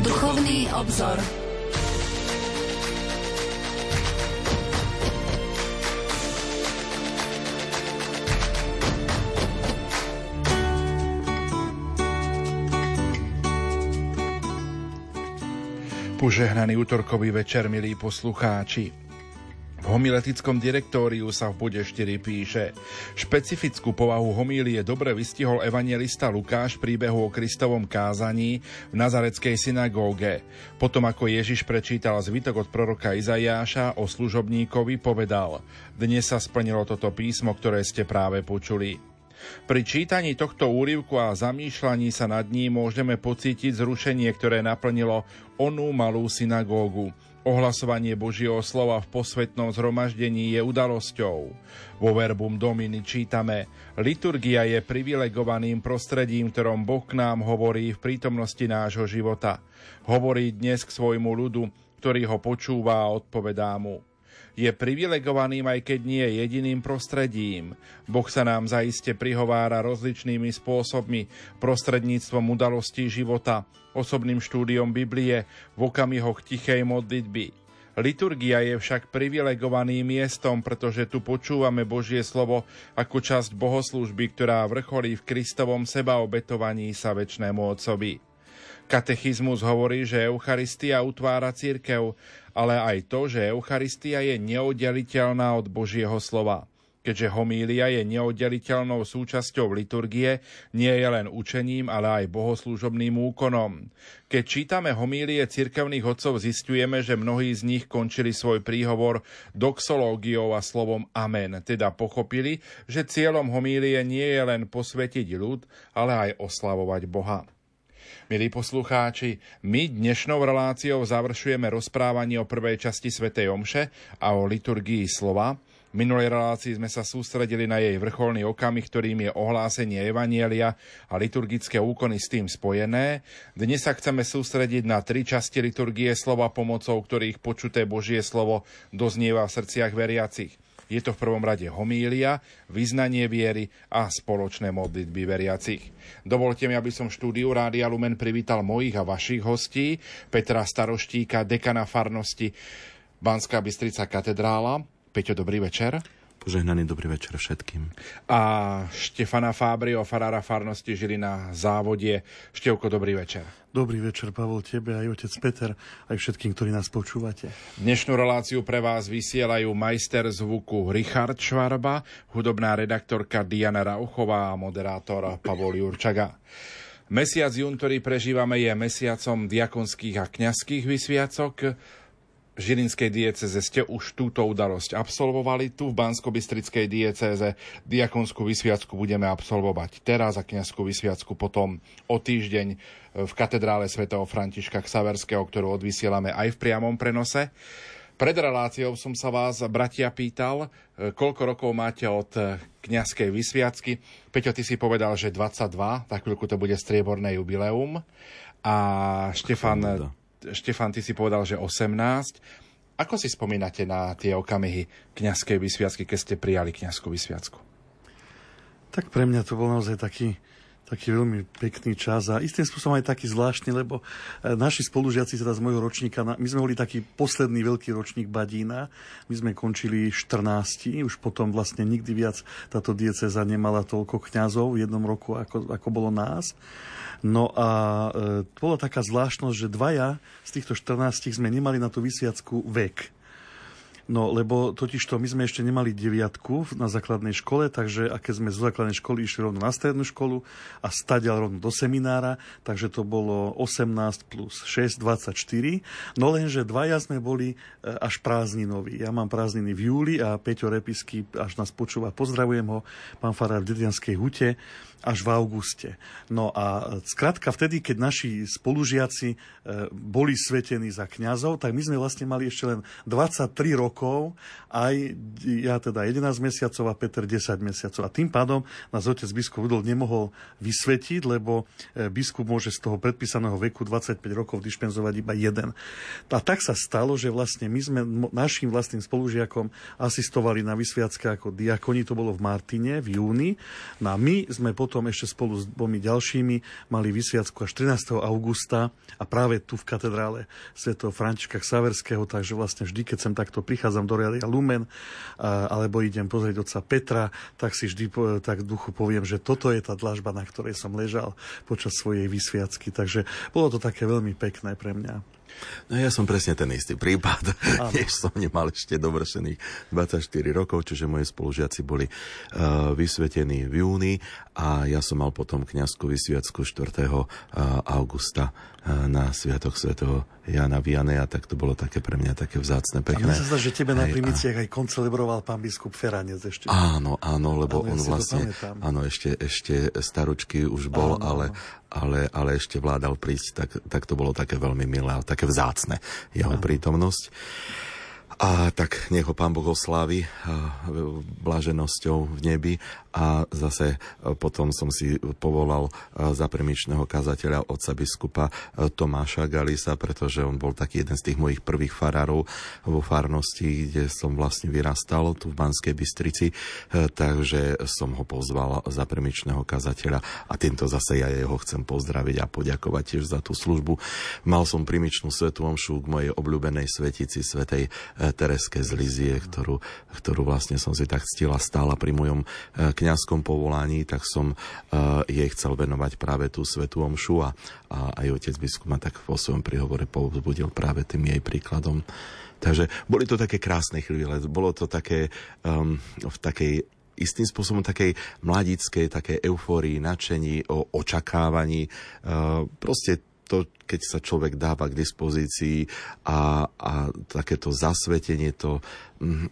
Duchovný obzor. Požehnaný útorkový večer, milí poslucháči. Homiletickom direktóriu sa v bode 4 píše Špecifickú povahu homílie dobre vystihol evangelista Lukáš príbehu o Kristovom kázaní v Nazareckej synagóge. Potom ako Ježiš prečítal zvytok od proroka Izajáša o služobníkovi, povedal Dnes sa splnilo toto písmo, ktoré ste práve počuli. Pri čítaní tohto úrivku a zamýšľaní sa nad ním môžeme pocítiť zrušenie, ktoré naplnilo onú malú synagógu. Ohlasovanie Božieho slova v posvetnom zhromaždení je udalosťou. Vo Verbum Domini čítame Liturgia je privilegovaným prostredím, ktorom Boh k nám hovorí v prítomnosti nášho života. Hovorí dnes k svojmu ľudu, ktorý ho počúva a odpovedá mu je privilegovaným aj keď nie jediným prostredím. Boh sa nám zaiste prihovára rozličnými spôsobmi, prostredníctvom udalostí života, osobným štúdiom Biblie, v okamihoch tichej modlitby. Liturgia je však privilegovaným miestom, pretože tu počúvame Božie slovo ako časť bohoslúžby, ktorá vrcholí v Kristovom sebaobetovaní sa väčšnému Otcovi. Katechizmus hovorí, že Eucharistia utvára církev ale aj to, že Eucharistia je neoddeliteľná od Božieho slova. Keďže homília je neoddeliteľnou súčasťou liturgie, nie je len učením, ale aj bohoslúžobným úkonom. Keď čítame homílie cirkevných otcov, zistujeme, že mnohí z nich končili svoj príhovor doxológiou a slovom amen, teda pochopili, že cieľom homílie nie je len posvetiť ľud, ale aj oslavovať Boha. Milí poslucháči, my dnešnou reláciou završujeme rozprávanie o prvej časti svätej Omše a o liturgii slova. V minulej relácii sme sa sústredili na jej vrcholný okamih, ktorým je ohlásenie Evanielia a liturgické úkony s tým spojené. Dnes sa chceme sústrediť na tri časti liturgie slova, pomocou ktorých počuté Božie slovo doznieva v srdciach veriacich. Je to v prvom rade homília, vyznanie viery a spoločné modlitby veriacich. Dovolte mi, aby som štúdiu Rádia Lumen privítal mojich a vašich hostí, Petra Staroštíka, dekana farnosti Banská Bystrica katedrála. Peťo, dobrý večer. Požehnaný dobrý večer všetkým. A Štefana Fábrio, farára farnosti žili na závode. Števko, dobrý večer. Dobrý večer, Pavol, tebe, aj otec Peter, aj všetkým, ktorí nás počúvate. Dnešnú reláciu pre vás vysielajú majster zvuku Richard Švarba, hudobná redaktorka Diana Rauchová a moderátor Pavol Jurčaga. Mesiac jún, ktorý prežívame, je mesiacom diakonských a kňazských vysviacok. Žilinskej dieceze ste už túto udalosť absolvovali. Tu v bansko dieceze diakonskú vysviacku budeme absolvovať teraz a kniazskú vysviacku potom o týždeň v katedrále svätého Františka Ksaverského, ktorú odvysielame aj v priamom prenose. Pred reláciou som sa vás, bratia, pýtal, koľko rokov máte od kňazskej vysviacky. Peťo, ty si povedal, že 22, tak chvíľku to bude strieborné jubileum. A Štefan, Štefan, ty si povedal, že 18. Ako si spomínate na tie okamihy kňazskej vysviacky, keď ste prijali kňazskú vysviacku? Tak pre mňa to bol naozaj taký taký veľmi pekný čas a istým spôsobom aj taký zvláštny, lebo e, naši spolužiaci teda z môjho ročníka, my sme boli taký posledný veľký ročník Badína, my sme končili 14, už potom vlastne nikdy viac táto dieceza nemala toľko kňazov v jednom roku, ako, ako bolo nás. No a e, bola taká zvláštnosť, že dvaja z týchto 14 sme nemali na tú vysviacku vek. No, lebo totiž to my sme ešte nemali deviatku na základnej škole, takže a keď sme z základnej školy išli rovno na strednú školu a stadial rovno do seminára, takže to bolo 18 plus 6, 24. No lenže dvaja sme boli e, až prázdninoví. Ja mám prázdniny v júli a Peťo Repisky až nás počúva. Pozdravujem ho, pán Farár v Dedianskej hute až v auguste. No a skrátka vtedy, keď naši spolužiaci e, boli svetení za kňazov, tak my sme vlastne mali ešte len 23 rokov aj ja teda 11 mesiacov a Peter 10 mesiacov. A tým pádom nás otec biskup Rudolf nemohol vysvetiť, lebo e, biskup môže z toho predpísaného veku 25 rokov dispenzovať iba jeden. A tak sa stalo, že vlastne my sme našim vlastným spolužiakom asistovali na vysviacke ako diakoni, to bolo v Martine v júni. No a my sme potom ešte spolu s dvomi ďalšími mali vysviacku až 13. augusta a práve tu v katedrále Sv. Františka Saverského, takže vlastne vždy, keď sem takto prichádzam do Realia Lumen, alebo idem pozrieť otca Petra, tak si vždy tak duchu poviem, že toto je tá dlažba, na ktorej som ležal počas svojej vysviacky. Takže bolo to také veľmi pekné pre mňa. No ja som presne ten istý prípad, než som nemal ešte dovršených 24 rokov, čiže moji spolužiaci boli uh, vysvetení v júni a ja som mal potom kniazku vysviacku 4. augusta na Sviatok svätého Jana Vianeja, tak to bolo také pre mňa také vzácne, pekné. A sa zdá, že tebe na primiciach aj koncelebroval pán biskup Feranec ešte. Áno, áno, lebo áno, on ja vlastne, áno, ešte, ešte staručky už bol, áno, ale, ale, ale ešte vládal prísť, tak, tak to bolo také veľmi milé, také vzácne jeho prítomnosť. A tak nech ho pán Boh oslávi blaženosťou v nebi a zase e, potom som si povolal e, za kazateľa otca biskupa e, Tomáša Galisa, pretože on bol taký jeden z tých mojich prvých farárov vo farnosti, kde som vlastne vyrastal tu v Banskej Bystrici, takže som ho pozval za kazateľa a týmto zase ja jeho chcem pozdraviť a poďakovať tiež za tú službu. Mal som primičnú svetú omšu k mojej obľúbenej svetici, svetej Tereske z Lizie, ktorú, ktorú vlastne som si tak ctila stála pri mojom kňazskom povolaní, tak som uh, jej chcel venovať práve tú svetú omšu a, a aj otec biskup ma tak vo svojom príhovore povzbudil práve tým jej príkladom. Takže boli to také krásne chvíle, bolo to také um, v takej istým spôsobom takej mladickej, také eufórii, nadšení, o očakávaní. Uh, proste to, keď sa človek dáva k dispozícii a, a takéto zasvetenie, to mm,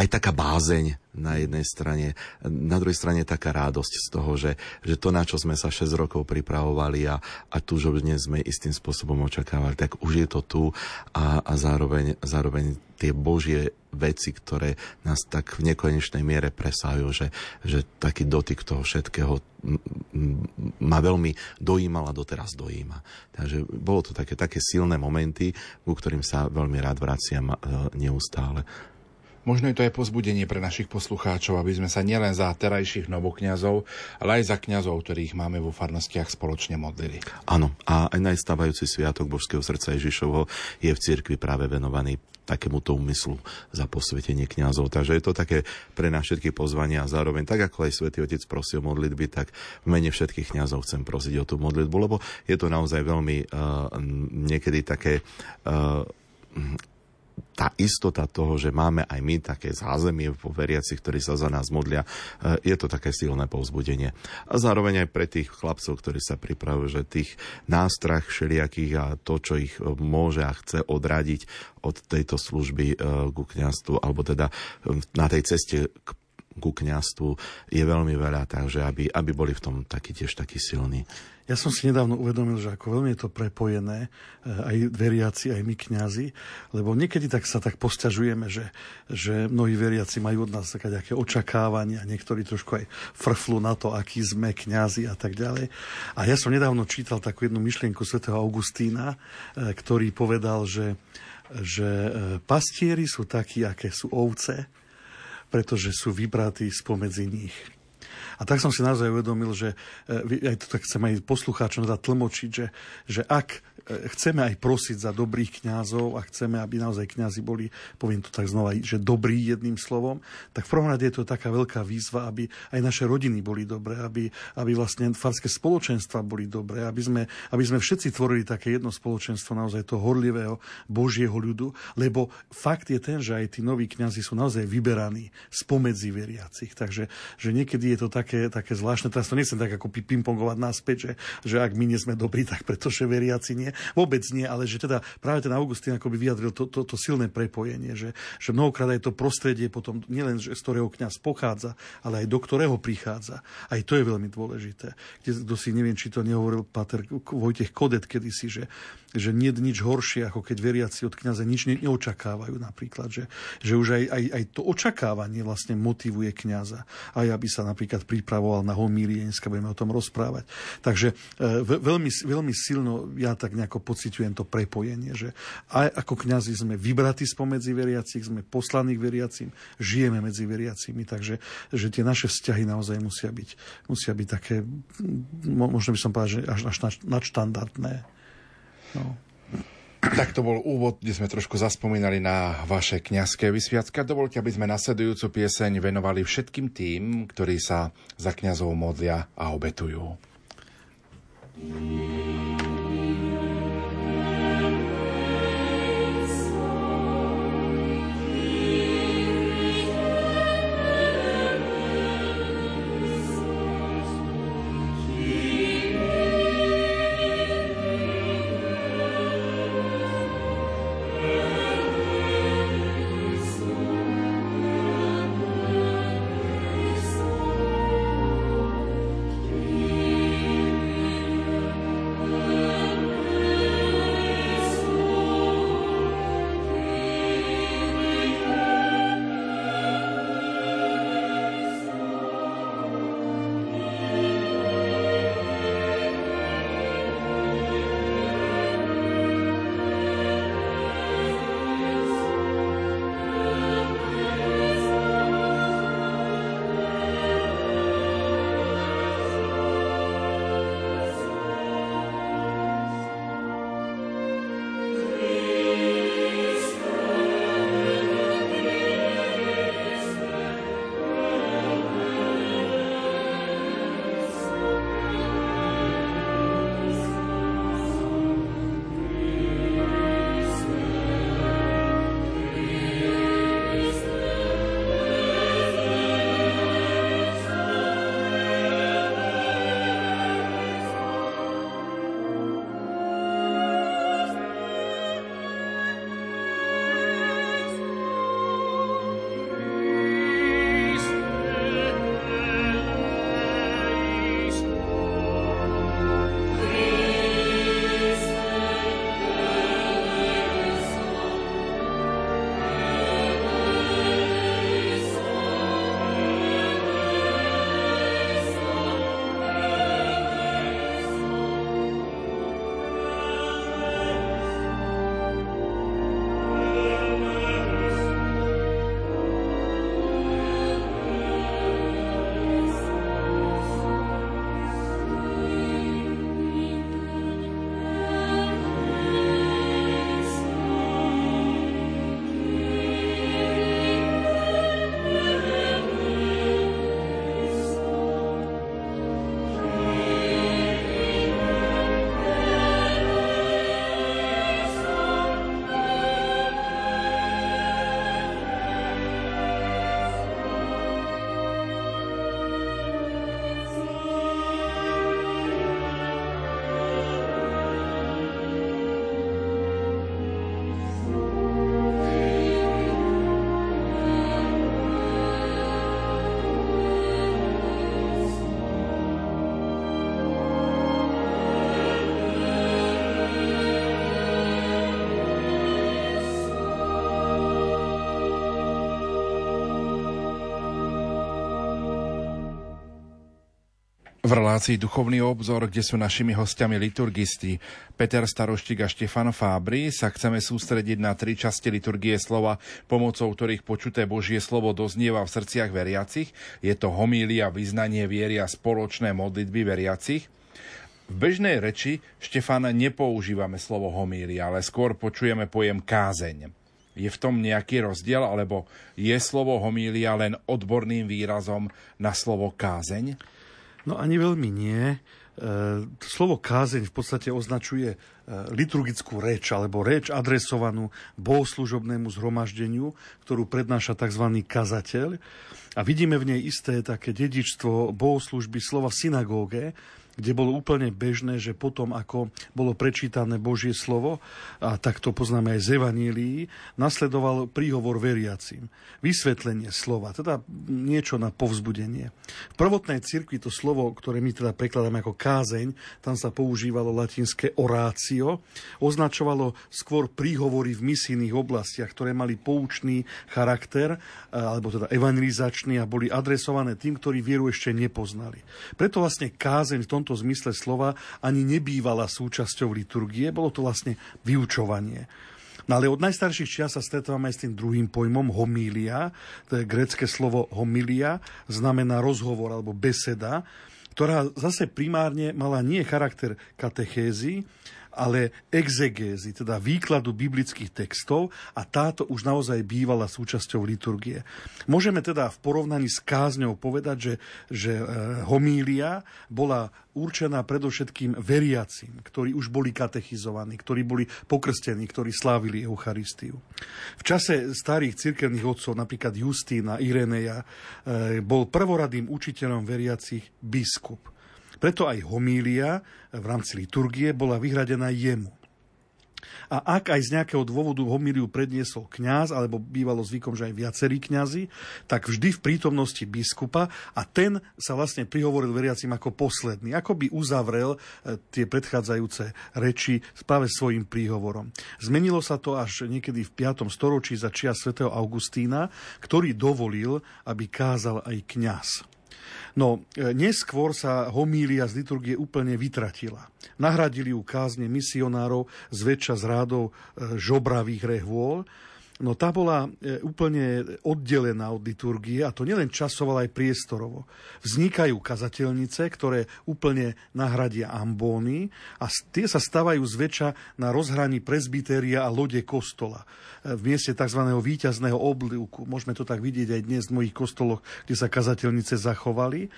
aj taká bázeň na jednej strane, na druhej strane taká radosť z toho, že, že to, na čo sme sa 6 rokov pripravovali a, a túžobne sme istým spôsobom očakávali, tak už je to tu a, a zároveň, zároveň tie Božie veci, ktoré nás tak v nekonečnej miere presahujú, že, že taký dotyk toho všetkého ma veľmi dojímal a doteraz dojíma. Takže bolo to také, také silné momenty, ku ktorým sa veľmi rád vraciam e, neustále. Možno je to aj pozbudenie pre našich poslucháčov, aby sme sa nielen za terajších novokňazov, ale aj za kňazov, ktorých máme vo farnostiach spoločne modlili. Áno, a aj najstávajúci sviatok Božského srdca Ježišovho je v cirkvi práve venovaný takémuto úmyslu za posvetenie kňazov. Takže je to také pre nás všetky pozvania a zároveň, tak ako aj svätý Otec prosil modlitby, tak v mene všetkých kňazov chcem prosiť o tú modlitbu, lebo je to naozaj veľmi uh, niekedy také uh, tá istota toho, že máme aj my také zázemie vo veriacich, ktorí sa za nás modlia, eh, je to také silné povzbudenie. A zároveň aj pre tých chlapcov, ktorí sa pripravujú, že tých nástrach všelijakých a to, čo ich eh, môže a chce odradiť od tejto služby eh, ku kniazstvu, alebo teda na tej ceste k ku kniastvu je veľmi veľa, takže aby, aby boli v tom taký tiež takí silní. Ja som si nedávno uvedomil, že ako veľmi je to prepojené, eh, aj veriaci, aj my kňazi, lebo niekedy tak sa tak posťažujeme, že, že mnohí veriaci majú od nás také nejaké očakávania, niektorí trošku aj frflu na to, aký sme kňazi a tak ďalej. A ja som nedávno čítal takú jednu myšlienku svätého Augustína, eh, ktorý povedal, že, že eh, pastieri sú takí, aké sú ovce, pretože sú vybratí spomedzi nich. A tak som si naozaj uvedomil, že e, aj to tak chcem aj poslucháčom dať tlmočiť, že, že ak chceme aj prosiť za dobrých kňazov a chceme, aby naozaj kňazi boli, poviem to tak znova, že dobrí jedným slovom, tak v prvom rade je to taká veľká výzva, aby aj naše rodiny boli dobré, aby, aby vlastne farské spoločenstva boli dobré, aby sme, aby sme všetci tvorili také jedno spoločenstvo naozaj toho horlivého Božieho ľudu, lebo fakt je ten, že aj tí noví kňazi sú naozaj vyberaní spomedzi veriacich. Takže že niekedy je to také, také zvláštne, teraz to nechcem tak ako pingpongovať naspäť, že, že ak my nie sme dobrí, tak pretože veriaci nie, vôbec nie, ale že teda práve ten Augustín akoby vyjadril to, to, to silné prepojenie, že, že mnohokrát aj to prostredie potom nielen, že z ktorého kňaz pochádza, ale aj do ktorého prichádza. Aj to je veľmi dôležité. Kde, kto si neviem, či to nehovoril Pater Vojtech Kodet kedysi, že že nie je nič horšie, ako keď veriaci od kniaza nič ne, neočakávajú napríklad, že, že už aj, aj, aj to očakávanie vlastne motivuje kniaza, aj aby sa napríklad pripravoval na homílie, dneska budeme o tom rozprávať. Takže e, veľmi, veľmi silno ja tak nejako pociťujem to prepojenie, že aj ako kňazi sme vybratí spomedzi veriacich, sme poslaní k veriacim, žijeme medzi veriacimi, takže že tie naše vzťahy naozaj musia byť, musia byť také, možno by som povedal, že až, až nadštandardné. No. Tak to bol úvod, kde sme trošku zaspomínali na vaše kňazské vysviacka. Dovolte, aby sme nasledujúcu pieseň venovali všetkým tým, ktorí sa za kňazov modlia a obetujú. Mm. V relácii Duchovný obzor, kde sú našimi hostiami liturgisti Peter Staroštík a Štefan Fábry, sa chceme sústrediť na tri časti liturgie slova, pomocou ktorých počuté Božie slovo doznieva v srdciach veriacich. Je to homília, vyznanie viery a spoločné modlitby veriacich. V bežnej reči Štefana nepoužívame slovo homília, ale skôr počujeme pojem kázeň. Je v tom nejaký rozdiel, alebo je slovo homília len odborným výrazom na slovo kázeň? No ani veľmi nie. E, slovo kázeň v podstate označuje e, liturgickú reč alebo reč adresovanú bohoslužobnému zhromaždeniu, ktorú prednáša tzv. kazateľ. A vidíme v nej isté také dedičstvo bohoslužby slova synagóge, kde bolo úplne bežné, že potom, ako bolo prečítané Božie slovo, a tak to poznáme aj z Evanílií, nasledoval príhovor veriacim. Vysvetlenie slova, teda niečo na povzbudenie. V prvotnej cirkvi to slovo, ktoré my teda prekladáme ako kázeň, tam sa používalo latinské orácio, označovalo skôr príhovory v misijných oblastiach, ktoré mali poučný charakter, alebo teda evangelizačný a boli adresované tým, ktorí vieru ešte nepoznali. Preto vlastne kázeň v tomto zmysle slova ani nebývala súčasťou liturgie, bolo to vlastne vyučovanie. No ale od najstarších čias sa stretávame aj s tým druhým pojmom homília. To je grecké slovo homilia, znamená rozhovor alebo beseda, ktorá zase primárne mala nie charakter katechézy, ale exegézy, teda výkladu biblických textov a táto už naozaj bývala súčasťou liturgie. Môžeme teda v porovnaní s kázňou povedať, že, že e, homília bola určená predovšetkým veriacim, ktorí už boli katechizovaní, ktorí boli pokrstení, ktorí slávili Eucharistiu. V čase starých cirkevných otcov, napríklad Justína, Ireneja, e, bol prvoradým učiteľom veriacich biskup. Preto aj homília v rámci liturgie bola vyhradená jemu. A ak aj z nejakého dôvodu homíliu predniesol kňaz, alebo bývalo zvykom, že aj viacerí kňazi, tak vždy v prítomnosti biskupa a ten sa vlastne prihovoril veriacim ako posledný, ako by uzavrel e, tie predchádzajúce reči práve svojim príhovorom. Zmenilo sa to až niekedy v 5. storočí za čia svätého Augustína, ktorý dovolil, aby kázal aj kňaz. No, e, neskôr sa homília z liturgie úplne vytratila. Nahradili ju kázne misionárov zväčša z rádov e, žobravých rehôl, No tá bola e, úplne oddelená od liturgie a to nielen časovo, ale aj priestorovo. Vznikajú kazateľnice, ktoré úplne nahradia ambóny a tie sa stavajú zväčša na rozhraní presbytéria a lode kostola v mieste tzv. víťazného oblúku. Môžeme to tak vidieť aj dnes v mojich kostoloch, kde sa kazateľnice zachovali.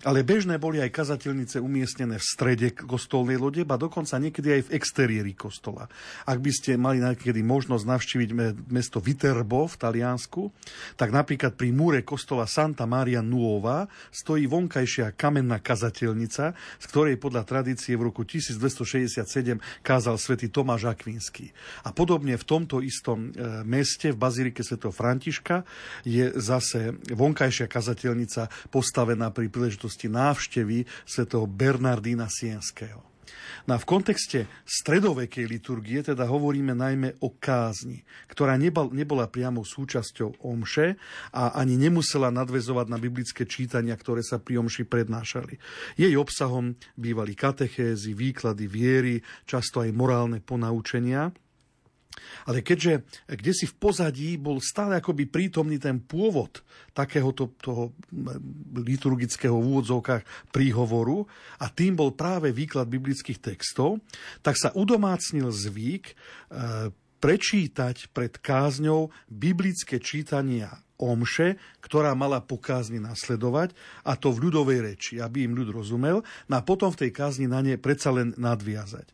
Ale bežné boli aj kazateľnice umiestnené v strede kostolnej lode, ba dokonca niekedy aj v exteriéri kostola. Ak by ste mali niekedy možnosť navštíviť mesto Viterbo v Taliansku, tak napríklad pri múre kostola Santa Maria Nuova stojí vonkajšia kamenná kazateľnica, z ktorej podľa tradície v roku 1267 kázal svätý Tomáš Akvinský. A podobne v tomto istom e, meste, v Bazilike Sv. Františka, je zase vonkajšia kazateľnica postavená pri príležitosti návštevy svätého Bernardína Sienského. No a v kontexte stredovekej liturgie teda hovoríme najmä o kázni, ktorá nebola priamo súčasťou omše a ani nemusela nadvezovať na biblické čítania, ktoré sa pri omši prednášali. Jej obsahom bývali katechézy, výklady viery, často aj morálne ponaučenia – ale keďže kde si v pozadí bol stále akoby prítomný ten pôvod takéhoto toho liturgického v úvodzovkách príhovoru a tým bol práve výklad biblických textov, tak sa udomácnil zvyk e, prečítať pred kázňou biblické čítania omše, ktorá mala po kázni nasledovať, a to v ľudovej reči, aby im ľud rozumel, no a potom v tej kázni na ne predsa len nadviazať.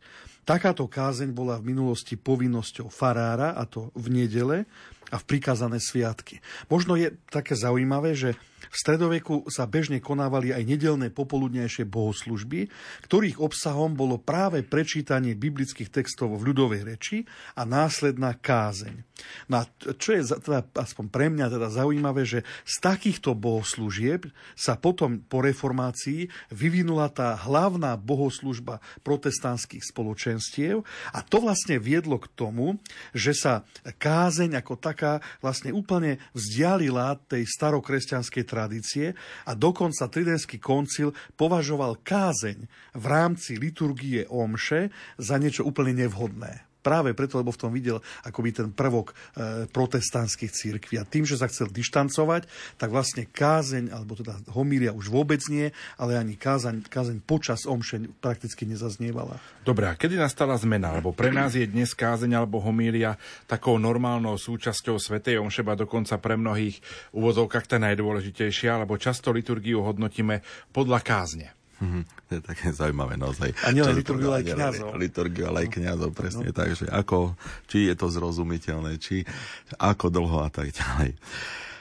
Takáto kázeň bola v minulosti povinnosťou farára, a to v nedele a v prikázané sviatky. Možno je také zaujímavé, že v stredoveku sa bežne konávali aj nedelné popoludnejšie bohoslužby, ktorých obsahom bolo práve prečítanie biblických textov v ľudovej reči a následná kázeň. No a čo je teda, aspoň pre mňa teda zaujímavé, že z takýchto bohoslúžieb sa potom po reformácii vyvinula tá hlavná bohoslužba protestantských spoločenstiev a to vlastne viedlo k tomu, že sa kázeň ako taká vlastne úplne vzdialila tej starokresťanskej tradície a dokonca Tridentský koncil považoval kázeň v rámci liturgie omše za niečo úplne nevhodné práve preto, lebo v tom videl akoby ten prvok e, protestantských církví. A tým, že sa chcel dištancovať, tak vlastne kázeň, alebo teda homília už vôbec nie, ale ani kázeň, kázeň počas omšeň prakticky nezaznievala. Dobre, a kedy nastala zmena? Lebo pre nás je dnes kázeň alebo homília takou normálnou súčasťou Svetej Omšeba, dokonca pre mnohých uvozovkách tá najdôležitejšia, lebo často liturgiu hodnotíme podľa kázne. Mm-hmm. To je také zaujímavé naozaj. A nielen liturgiu, ale aj kniazov. Liturgiu, ale aj kniazov, presne no. tak, že ako, či je to zrozumiteľné, či ako dlho a tak ďalej.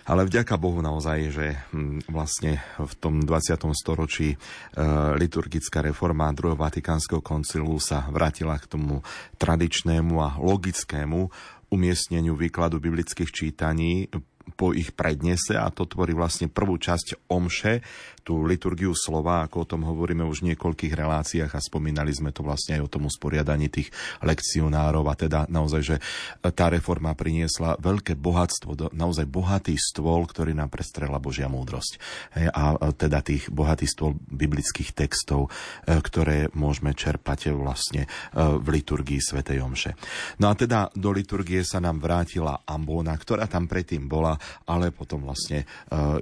Ale vďaka Bohu naozaj, že hm, vlastne v tom 20. storočí e, liturgická reforma druhého Vatikánskeho koncilu sa vrátila k tomu tradičnému a logickému umiestneniu výkladu biblických čítaní po ich prednese a to tvorí vlastne prvú časť omše, tú liturgiu slova, ako o tom hovoríme už v niekoľkých reláciách a spomínali sme to vlastne aj o tom usporiadaní tých lekcionárov a teda naozaj, že tá reforma priniesla veľké bohatstvo, naozaj bohatý stôl, ktorý nám prestrela Božia múdrosť. A teda tých bohatý stôl biblických textov, e, ktoré môžeme čerpať vlastne e, v liturgii Svetej Omše. No a teda do liturgie sa nám vrátila ambóna, ktorá tam predtým bola, ale potom vlastne e,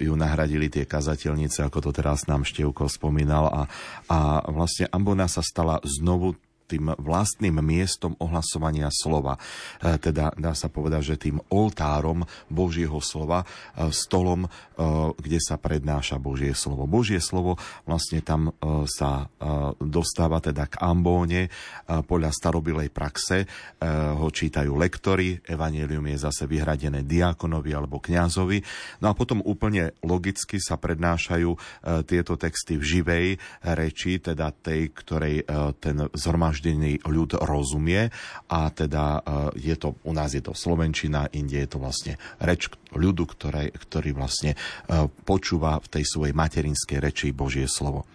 ju nahradili tie kazateľnice, ako to teraz nám Števko spomínal a, a vlastne Ambona sa stala znovu tým vlastným miestom ohlasovania slova. E, teda dá sa povedať, že tým oltárom Božieho slova, e, stolom, e, kde sa prednáša Božie slovo. Božie slovo vlastne tam sa dostáva teda k ambóne podľa starobilej praxe. Ho čítajú lektory, evanielium je zase vyhradené diakonovi alebo kňazovi. No a potom úplne logicky sa prednášajú tieto texty v živej reči, teda tej, ktorej ten zhromaždený zhromaždený ľud rozumie a teda e, je to, u nás je to Slovenčina, inde je to vlastne reč ľudu, ktoré, ktorý vlastne e, počúva v tej svojej materinskej reči Božie slovo.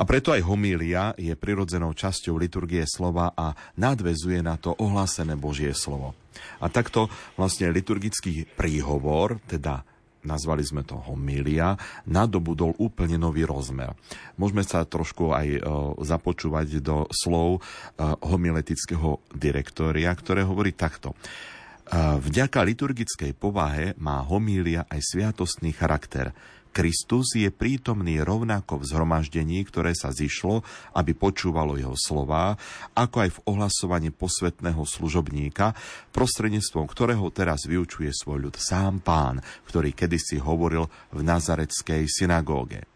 A preto aj homília je prirodzenou časťou liturgie slova a nadvezuje na to ohlásené Božie slovo. A takto vlastne liturgický príhovor, teda nazvali sme to homília, nadobudol úplne nový rozmer. Môžeme sa trošku aj e, započúvať do slov e, homiletického direktória, ktoré hovorí takto. E, vďaka liturgickej povahe má homília aj sviatostný charakter – Kristus je prítomný rovnako v zhromaždení, ktoré sa zišlo, aby počúvalo jeho slová, ako aj v ohlasovaní posvetného služobníka, prostredníctvom ktorého teraz vyučuje svoj ľud sám pán, ktorý kedysi hovoril v Nazareckej synagóge.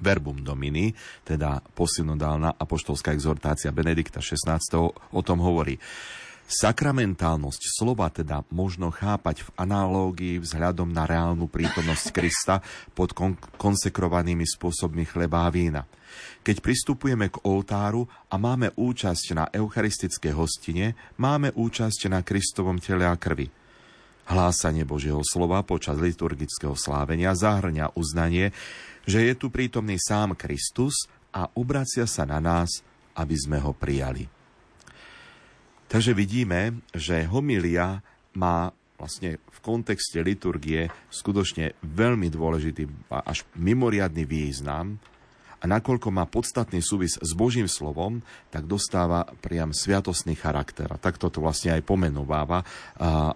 Verbum Domini, teda posynodálna apoštolská exhortácia Benedikta XVI. o tom hovorí. Sakramentálnosť slova teda možno chápať v analógii vzhľadom na reálnu prítomnosť Krista pod kon- konsekrovanými spôsobmi chleba a vína. Keď pristupujeme k oltáru a máme účasť na eucharistické hostine, máme účasť na Kristovom tele a krvi. Hlásanie Božieho slova počas liturgického slávenia zahrňa uznanie, že je tu prítomný sám Kristus a obracia sa na nás, aby sme ho prijali. Takže vidíme, že homilia má vlastne v kontexte liturgie skutočne veľmi dôležitý a až mimoriadný význam a nakoľko má podstatný súvis s Božím slovom, tak dostáva priam sviatosný charakter. A takto to vlastne aj pomenováva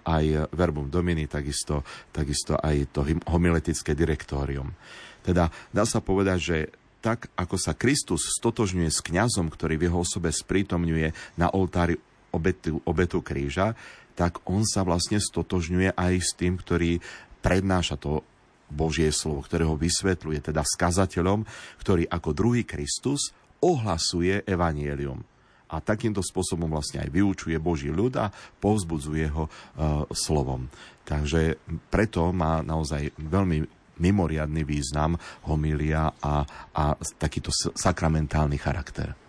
aj Verbum Domini, takisto, takisto aj to homiletické direktórium. Teda dá sa povedať, že tak ako sa Kristus stotožňuje s kňazom, ktorý v jeho osobe sprítomňuje na oltári obetu, obetu kríža, tak on sa vlastne stotožňuje aj s tým, ktorý prednáša to Božie slovo, ktorého vysvetľuje, teda skazateľom, ktorý ako druhý Kristus ohlasuje evanielium. A takýmto spôsobom vlastne aj vyučuje Boží ľud a povzbudzuje ho e, slovom. Takže preto má naozaj veľmi mimoriadný význam homília a, a takýto sakramentálny charakter.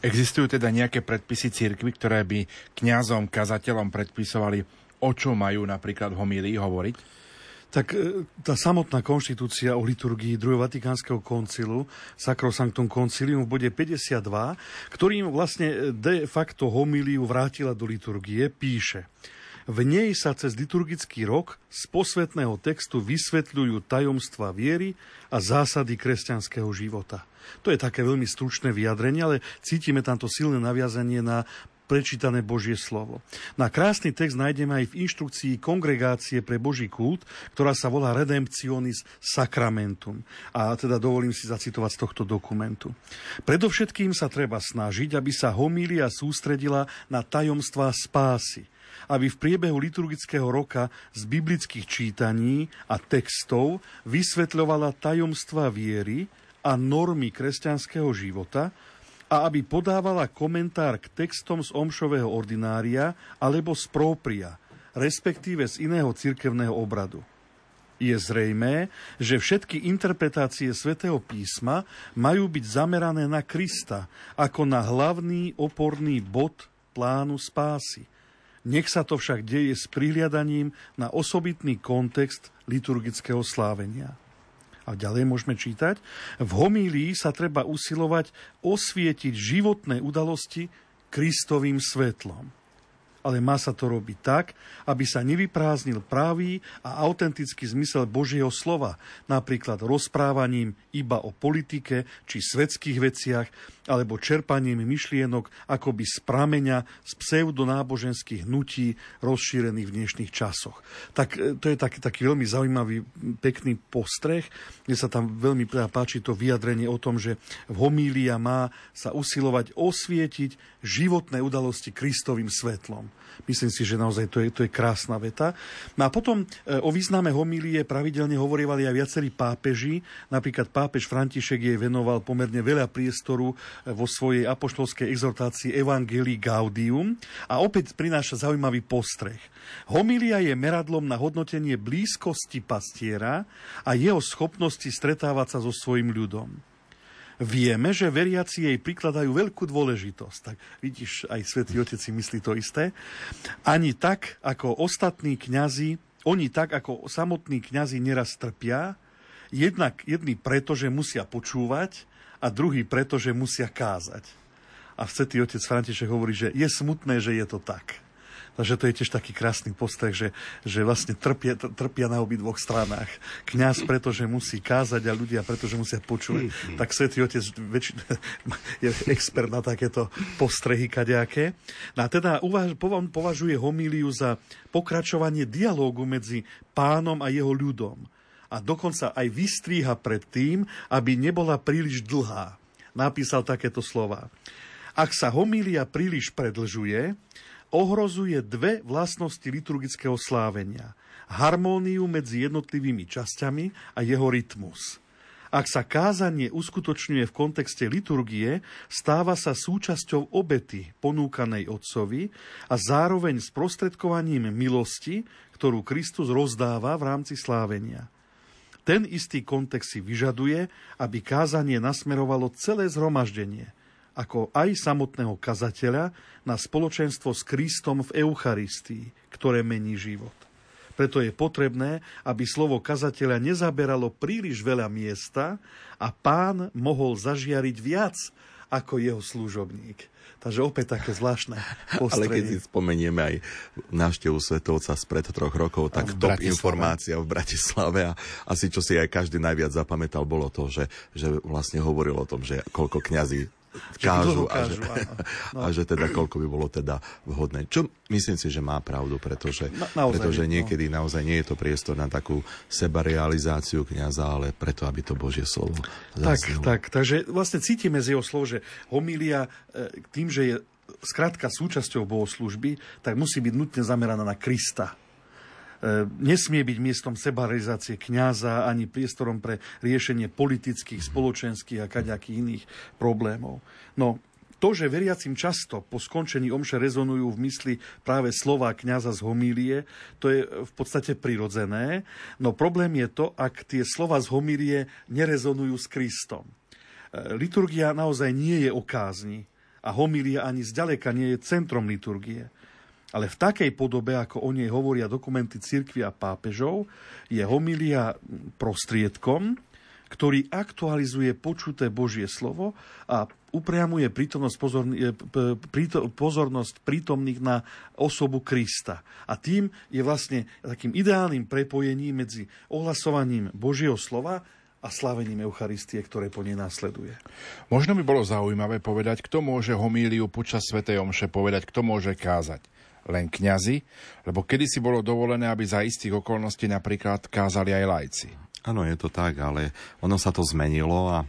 Existujú teda nejaké predpisy cirkvy, ktoré by kňazom, kazateľom predpisovali, o čo majú napríklad homílii hovoriť? Tak e, tá samotná konštitúcia o liturgii druhého Vatikánskeho koncilu, Sacrosanctum Concilium v bode 52, ktorým vlastne de facto homíliu vrátila do liturgie, píše v nej sa cez liturgický rok z posvetného textu vysvetľujú tajomstva viery a zásady kresťanského života. To je také veľmi stručné vyjadrenie, ale cítime tamto silné naviazanie na prečítané Božie slovo. Na krásny text nájdeme aj v inštrukcii Kongregácie pre Boží kult, ktorá sa volá Redemptionis Sacramentum. A teda dovolím si zacitovať z tohto dokumentu. Predovšetkým sa treba snažiť, aby sa homília sústredila na tajomstvá spásy – aby v priebehu liturgického roka z biblických čítaní a textov vysvetľovala tajomstva viery a normy kresťanského života a aby podávala komentár k textom z omšového ordinária alebo z própria, respektíve z iného cirkevného obradu. Je zrejmé, že všetky interpretácie svätého písma majú byť zamerané na Krista ako na hlavný oporný bod plánu spásy. Nech sa to však deje s prihliadaním na osobitný kontext liturgického slávenia. A ďalej môžeme čítať, v homílii sa treba usilovať osvietiť životné udalosti Kristovým svetlom ale má sa to robiť tak, aby sa nevyprázdnil právý a autentický zmysel Božieho slova, napríklad rozprávaním iba o politike či svetských veciach, alebo čerpaním myšlienok akoby z prameňa z pseudonáboženských hnutí rozšírených v dnešných časoch. Tak e, to je taký, taký veľmi zaujímavý, pekný postreh, kde sa tam veľmi páči to vyjadrenie o tom, že v homília má sa usilovať osvietiť životné udalosti Kristovým svetlom. Myslím si, že naozaj to je, to je krásna veta. No a potom e, o význame homílie pravidelne hovorievali aj viacerí pápeži. Napríklad pápež František jej venoval pomerne veľa priestoru e, vo svojej apoštolskej exhortácii Evangelii Gaudium a opäť prináša zaujímavý postreh. Homília je meradlom na hodnotenie blízkosti pastiera a jeho schopnosti stretávať sa so svojim ľudom. Vieme, že veriaci jej prikladajú veľkú dôležitosť. Tak vidíš, aj svätý Otec si myslí to isté. Ani tak, ako ostatní kňazi, oni tak, ako samotní kňazi neraz trpia, jednak jedni preto, že musia počúvať a druhý preto, že musia kázať. A svätý Otec František hovorí, že je smutné, že je to tak. Takže to je tiež taký krásny postreh, že, že vlastne trpia, trpia na obidvoch stranách. Kňaz, pretože musí kázať a ľudia, pretože musia počúvať. Tak Svetý Otec väč- je expert na takéto postrehy kadejaké. No a teda uvaž- považuje homíliu za pokračovanie dialógu medzi pánom a jeho ľudom. A dokonca aj vystríha pred tým, aby nebola príliš dlhá. Napísal takéto slova. Ak sa homília príliš predlžuje, ohrozuje dve vlastnosti liturgického slávenia. Harmóniu medzi jednotlivými časťami a jeho rytmus. Ak sa kázanie uskutočňuje v kontexte liturgie, stáva sa súčasťou obety ponúkanej Otcovi a zároveň sprostredkovaním milosti, ktorú Kristus rozdáva v rámci slávenia. Ten istý kontext si vyžaduje, aby kázanie nasmerovalo celé zhromaždenie – ako aj samotného kazateľa na spoločenstvo s Kristom v Eucharistii, ktoré mení život. Preto je potrebné, aby slovo kazateľa nezaberalo príliš veľa miesta a pán mohol zažiariť viac ako jeho služobník. Takže opäť také zvláštne postrenie. Ale keď si spomenieme aj návštevu Svetovca spred troch rokov, tak top Bratislave. informácia v Bratislave a asi čo si aj každý najviac zapamätal, bolo to, že, že vlastne hovoril o tom, že koľko kňazí kážu, a, že, no. a že teda koľko by bolo teda vhodné. Čo myslím si, že má pravdu, pretože, Na, naozaj, pretože no. niekedy no. naozaj nie je to priestor na takú sebarealizáciu kniaza, ale preto, aby to Božie slovo zaznelo. Tak, tak, takže vlastne cítime z jeho slov, že homília e, tým, že je skrátka súčasťou bohoslužby, tak musí byť nutne zameraná na Krista nesmie byť miestom sebaralizácie kňaza ani priestorom pre riešenie politických, spoločenských a kaďakých iných problémov. No, to, že veriacim často po skončení omše rezonujú v mysli práve slova kňaza z homílie, to je v podstate prirodzené, no problém je to, ak tie slova z homílie nerezonujú s Kristom. E, liturgia naozaj nie je o a homília ani zďaleka nie je centrom liturgie. Ale v takej podobe, ako o nej hovoria dokumenty cirkvi a pápežov, je homilia prostriedkom, ktorý aktualizuje počuté Božie slovo a upriamuje prítomnosť, pozorn- e, pozornosť prítomných na osobu Krista. A tým je vlastne takým ideálnym prepojením medzi ohlasovaním Božieho slova a slavením Eucharistie, ktoré po nej následuje. Možno by bolo zaujímavé povedať, kto môže homíliu počas Svetej Omše povedať, kto môže kázať len kňazi, lebo kedysi bolo dovolené, aby za istých okolností napríklad kázali aj lajci. Áno, je to tak, ale ono sa to zmenilo a e,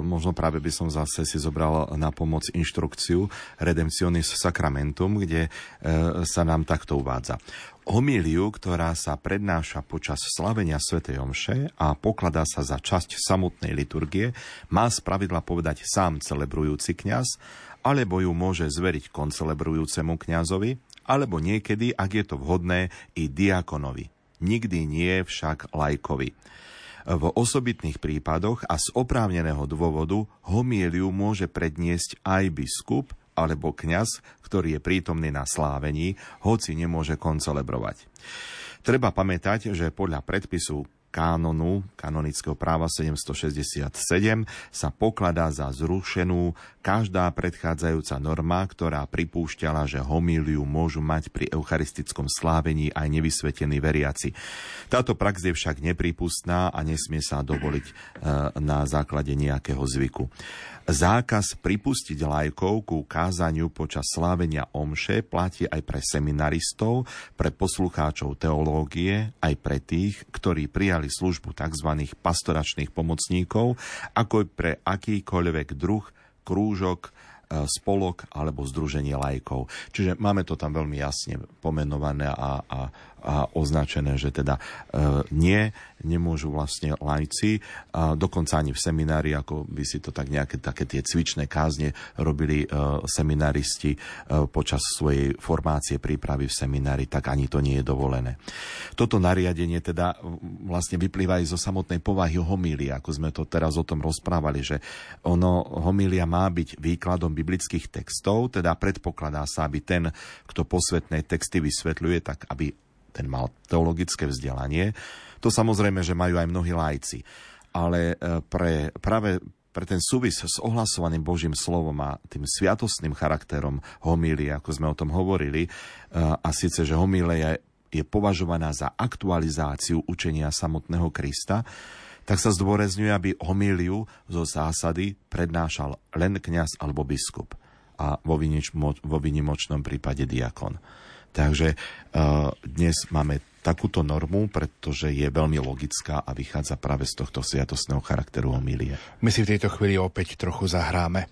možno práve by som zase si zobral na pomoc inštrukciu Redemptionis Sacramentum, kde e, sa nám takto uvádza. Homíliu, ktorá sa prednáša počas slavenia svätej Omše a pokladá sa za časť samotnej liturgie, má spravidla povedať sám celebrujúci kňaz, alebo ju môže zveriť koncelebrujúcemu kňazovi, alebo niekedy, ak je to vhodné, i diakonovi. nikdy nie však lajkovi. V osobitných prípadoch a z oprávneného dôvodu homieliu môže predniesť aj biskup alebo kňaz, ktorý je prítomný na slávení, hoci nemôže koncelebrovať. Treba pamätať, že podľa predpisu kánonu kanonického práva 767 sa pokladá za zrušenú každá predchádzajúca norma, ktorá pripúšťala, že homíliu môžu mať pri eucharistickom slávení aj nevysvetení veriaci. Táto prax je však nepripustná a nesmie sa dovoliť e, na základe nejakého zvyku. Zákaz pripustiť lajkov ku kázaniu počas slávenia omše platí aj pre seminaristov, pre poslucháčov teológie, aj pre tých, ktorí prijali službu tzv. pastoračných pomocníkov, ako aj pre akýkoľvek druh, krúžok, e, spolok alebo združenie lajkov. Čiže máme to tam veľmi jasne pomenované a, a, označené, že teda e, nie, nemôžu vlastne lajci, a dokonca ani v seminári, ako by si to tak nejaké také tie cvičné kázne robili e, seminaristi e, počas svojej formácie prípravy v seminári, tak ani to nie je dovolené. Toto nariadenie teda vlastne vyplýva aj zo samotnej povahy homílie, ako sme to teraz o tom rozprávali, že ono, homília má byť výkladom biblických textov, teda predpokladá sa, aby ten, kto posvetné texty vysvetľuje, tak aby ten mal teologické vzdelanie, to samozrejme, že majú aj mnohí lajci. Ale e, pre, práve pre ten súvis s ohlasovaným Božím slovom a tým sviatostným charakterom homílie, ako sme o tom hovorili, e, a síce, že homília je, je považovaná za aktualizáciu učenia samotného Krista, tak sa zdôrazňuje, aby homíliu zo zásady prednášal len kňaz alebo biskup a vo, vo vynimočnom prípade diakon. Takže uh, dnes máme takúto normu, pretože je veľmi logická a vychádza práve z tohto sviatostného charakteru homílie. My si v tejto chvíli opäť trochu zahráme.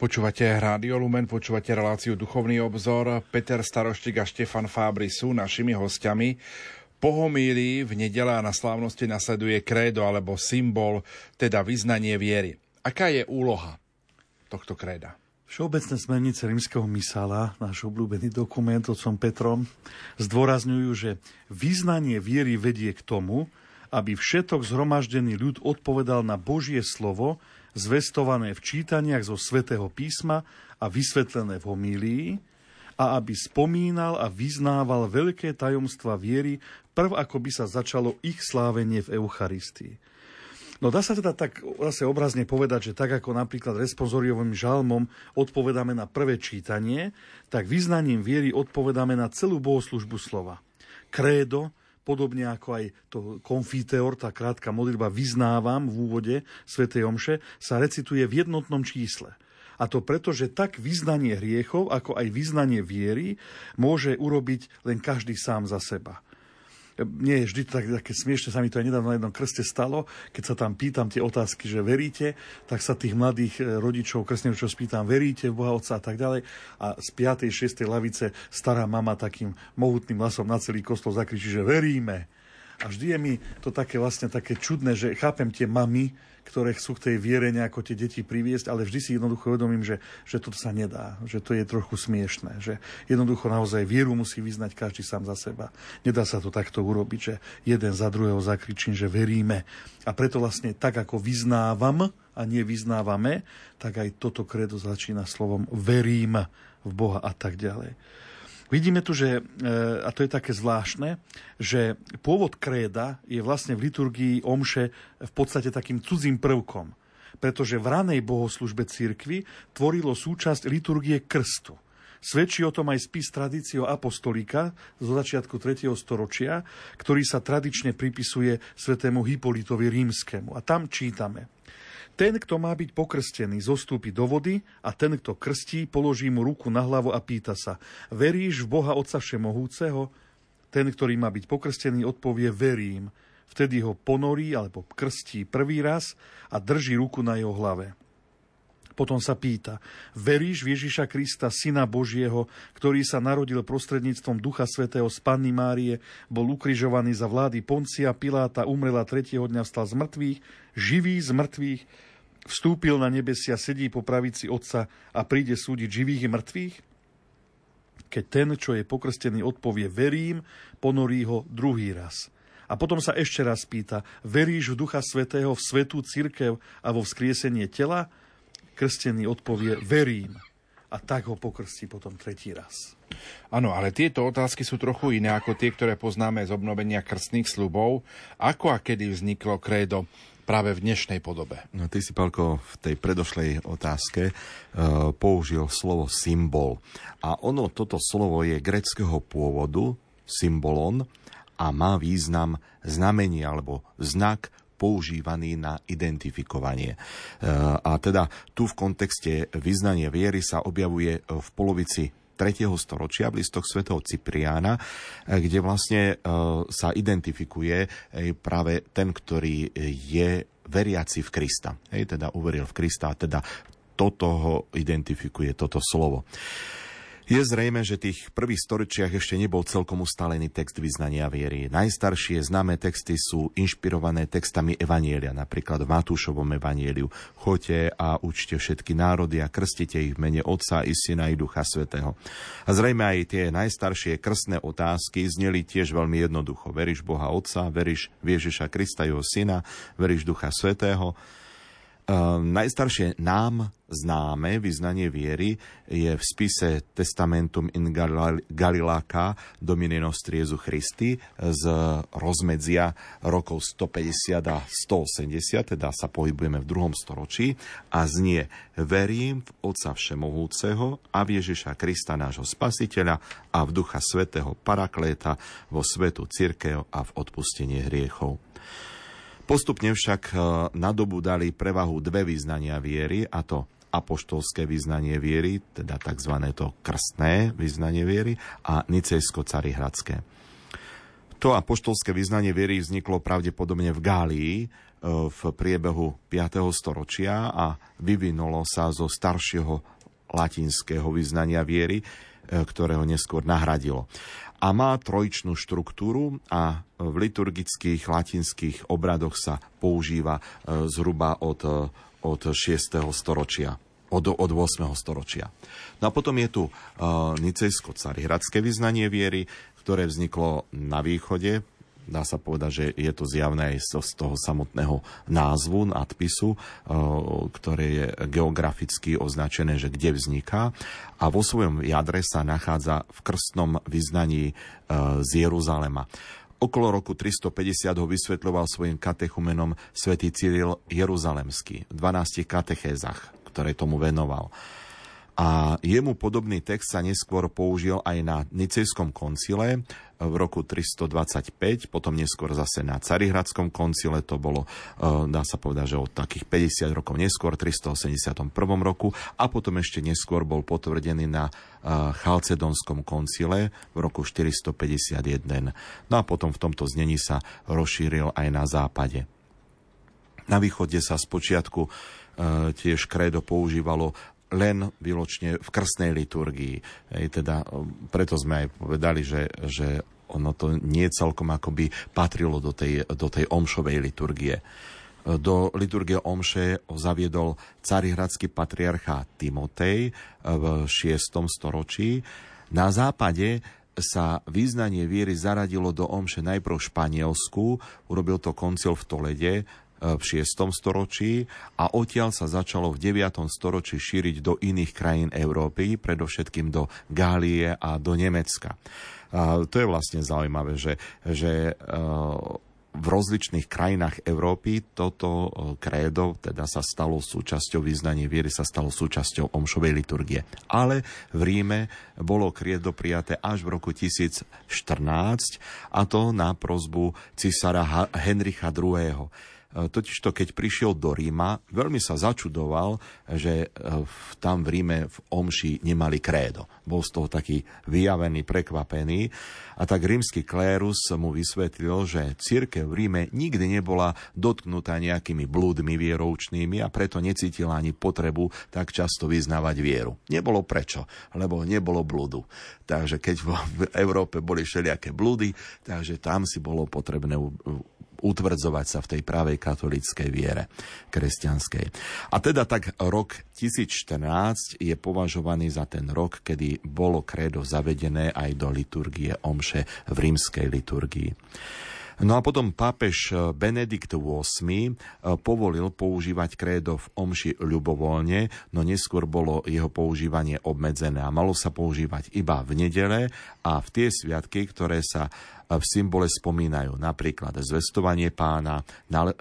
Počúvate Rádio Lumen, počúvate reláciu Duchovný obzor. Peter Staroštik a Štefan Fábry sú našimi hostiami. Po v nedela na slávnosti nasleduje krédo alebo symbol, teda vyznanie viery. Aká je úloha tohto kréda? Všeobecné smernice rímskeho misála, náš obľúbený dokument otcom Petrom, zdôrazňujú, že vyznanie viery vedie k tomu, aby všetok zhromaždený ľud odpovedal na Božie slovo, zvestované v čítaniach zo svätého písma a vysvetlené v homílii, a aby spomínal a vyznával veľké tajomstva viery, prv ako by sa začalo ich slávenie v Eucharistii. No dá sa teda tak zase obrazne povedať, že tak ako napríklad responsoriovým žalmom odpovedáme na prvé čítanie, tak vyznaním viery odpovedáme na celú bohoslužbu slova. Krédo, podobne ako aj to konfiteor, tá krátka modlitba vyznávam v úvode svätej Omše, sa recituje v jednotnom čísle. A to preto, že tak vyznanie hriechov, ako aj vyznanie viery môže urobiť len každý sám za seba nie je vždy tak, také smiešne, sa mi to aj nedávno na jednom krste stalo, keď sa tam pýtam tie otázky, že veríte, tak sa tých mladých e, rodičov, krstných rodičov spýtam, veríte v Boha Otca a tak ďalej. A z 5. 6. lavice stará mama takým mohutným hlasom na celý kostol zakričí, že veríme. A vždy je mi to také vlastne také čudné, že chápem tie mamy, ktoré chcú k tej viere nejako tie deti priviesť, ale vždy si jednoducho uvedomím, že, že to sa nedá, že to je trochu smiešné, že jednoducho naozaj vieru musí vyznať každý sám za seba. Nedá sa to takto urobiť, že jeden za druhého zakričím, že veríme. A preto vlastne tak, ako vyznávam a nevyznávame, tak aj toto kredo začína slovom verím v Boha a tak ďalej. Vidíme tu, že, e, a to je také zvláštne, že pôvod kréda je vlastne v liturgii omše v podstate takým cudzím prvkom, pretože v ranej bohoslužbe cirkvy tvorilo súčasť liturgie krstu. Svedčí o tom aj spis tradíciou apostolika zo začiatku 3. storočia, ktorý sa tradične pripisuje svetému Hipolitovi rímskému. A tam čítame – ten, kto má byť pokrstený, zostúpi do vody a ten, kto krstí, položí mu ruku na hlavu a pýta sa, veríš v Boha Otca Všemohúceho? Ten, ktorý má byť pokrstený, odpovie, verím. Vtedy ho ponorí alebo krstí prvý raz a drží ruku na jeho hlave. Potom sa pýta, veríš v Ježiša Krista, Syna Božieho, ktorý sa narodil prostredníctvom Ducha Svetého z Panny Márie, bol ukrižovaný za vlády Poncia, Piláta, umrela tretieho dňa, vstal z mŕtvych, živý z mŕtvych, vstúpil na nebesia, sedí po pravici Otca a príde súdiť živých i mŕtvych? Keď ten, čo je pokrstený, odpovie verím, ponorí ho druhý raz. A potom sa ešte raz pýta, veríš v Ducha Svetého, v svetú církev a vo vzkriesenie tela? Krstený odpovie verím. A tak ho pokrstí potom tretí raz. Áno, ale tieto otázky sú trochu iné ako tie, ktoré poznáme z obnovenia krstných slubov. Ako a kedy vzniklo krédo? Práve v dnešnej podobe. No, ty si, Palko, v tej predošlej otázke uh, použil slovo symbol. A ono, toto slovo je greckého pôvodu, symbolon, a má význam znamenie alebo znak používaný na identifikovanie. Uh, a teda tu v kontexte vyznanie viery sa objavuje v polovici 3. storočia v listoch svätého Cipriána, eh, kde vlastne eh, sa identifikuje eh, práve ten, ktorý je veriaci v Krista. Hej, teda uveril v Krista, teda toto ho identifikuje, toto slovo. Je zrejme, že tých prvých storočiach ešte nebol celkom ustálený text vyznania viery. Najstaršie známe texty sú inšpirované textami Evanielia, napríklad v Matúšovom Evanieliu. Choďte a učte všetky národy a krstite ich v mene Otca i Syna i Ducha Svetého. A zrejme aj tie najstaršie krstné otázky zneli tiež veľmi jednoducho. Veríš Boha Otca, veríš Ježiša Krista, jeho Syna, veríš Ducha Svetého. Ehm, najstaršie nám známe vyznanie viery je v spise Testamentum in Galiláka Domine Nostri Jezu Christi z rozmedzia rokov 150 a 180, teda sa pohybujeme v druhom storočí a znie Verím v Otca Všemohúceho a v Ježiša Krista nášho Spasiteľa a v Ducha Svetého Parakléta vo svetu církev a v odpustenie hriechov. Postupne však e, na dobu dali prevahu dve význania viery, a to apoštolské vyznanie viery, teda tzv. to krstné vyznanie viery a nicejsko-carihradské. To apoštolské vyznanie viery vzniklo pravdepodobne v Gálii e, v priebehu 5. storočia a vyvinulo sa zo staršieho latinského vyznania viery, e, ktorého neskôr nahradilo. A má trojčnú štruktúru a v liturgických latinských obradoch sa používa e, zhruba od, od 6. storočia od, od 8. storočia. No a potom je tu uh, nicejsko-carihradské vyznanie viery, ktoré vzniklo na východe, dá sa povedať, že je to zjavné aj z toho samotného názvu, nadpisu, ktoré je geograficky označené, že kde vzniká. A vo svojom jadre sa nachádza v krstnom vyznaní z Jeruzalema. Okolo roku 350 ho vysvetľoval svojim katechumenom svätý Cyril Jeruzalemský v 12 katechézach, ktoré tomu venoval. A jemu podobný text sa neskôr použil aj na Nicejskom koncile v roku 325, potom neskôr zase na Carihradskom koncile, to bolo, e, dá sa povedať, že od takých 50 rokov neskôr, 381 roku a potom ešte neskôr bol potvrdený na e, Chalcedonskom koncile v roku 451. No a potom v tomto znení sa rozšíril aj na západe. Na východe sa spočiatku e, tiež krédo používalo len výločne v krstnej liturgii. Ej, teda, preto sme aj povedali, že, že ono to nie celkom akoby patrilo do tej, do tej omšovej liturgie. Do liturgie omše zaviedol carihradský patriarcha Timotej v 6. storočí. Na západe sa význanie viery zaradilo do omše najprv v Španielsku, urobil to koncil v Tolede v 6. storočí a odtiaľ sa začalo v 9. storočí šíriť do iných krajín Európy, predovšetkým do Gálie a do Nemecka. A to je vlastne zaujímavé, že, že v rozličných krajinách Európy toto krédo teda sa stalo súčasťou význanie viery, sa stalo súčasťou omšovej liturgie. Ale v Ríme bolo krédo prijaté až v roku 1014 a to na prozbu cisára Henricha II. E, totižto keď prišiel do Ríma, veľmi sa začudoval, že e, tam v Ríme v Omši nemali krédo. Bol z toho taký vyjavený, prekvapený. A tak rímsky klérus mu vysvetlil, že církev v Ríme nikdy nebola dotknutá nejakými blúdmi vieroučnými a preto necítila ani potrebu tak často vyznávať vieru. Nebolo prečo, lebo nebolo blúdu. Takže keď v Európe boli všelijaké blúdy, takže tam si bolo potrebné utvrdzovať sa v tej pravej katolíckej viere kresťanskej. A teda tak rok 1014 je považovaný za ten rok, kedy bolo kredo zavedené aj do liturgie omše v rímskej liturgii. No a potom pápež Benedikt VIII povolil používať krédo v omši ľubovoľne, no neskôr bolo jeho používanie obmedzené a malo sa používať iba v nedele a v tie sviatky, ktoré sa v symbole spomínajú napríklad zvestovanie pána,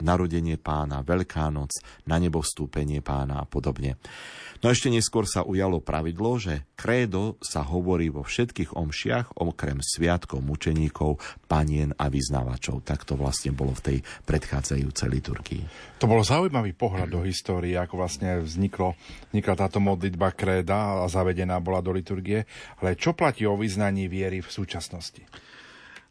narodenie pána, Veľká noc, na nebo vstúpenie pána a podobne. No ešte neskôr sa ujalo pravidlo, že krédo sa hovorí vo všetkých omšiach, okrem sviatkov mučeníkov, panien a vyznávačov. Tak to vlastne bolo v tej predchádzajúcej liturgii. To bol zaujímavý pohľad do histórie, ako vlastne vzniklo, vznikla táto modlitba kréda a zavedená bola do liturgie. Ale čo platí o vyznaní viery v súčasnosti?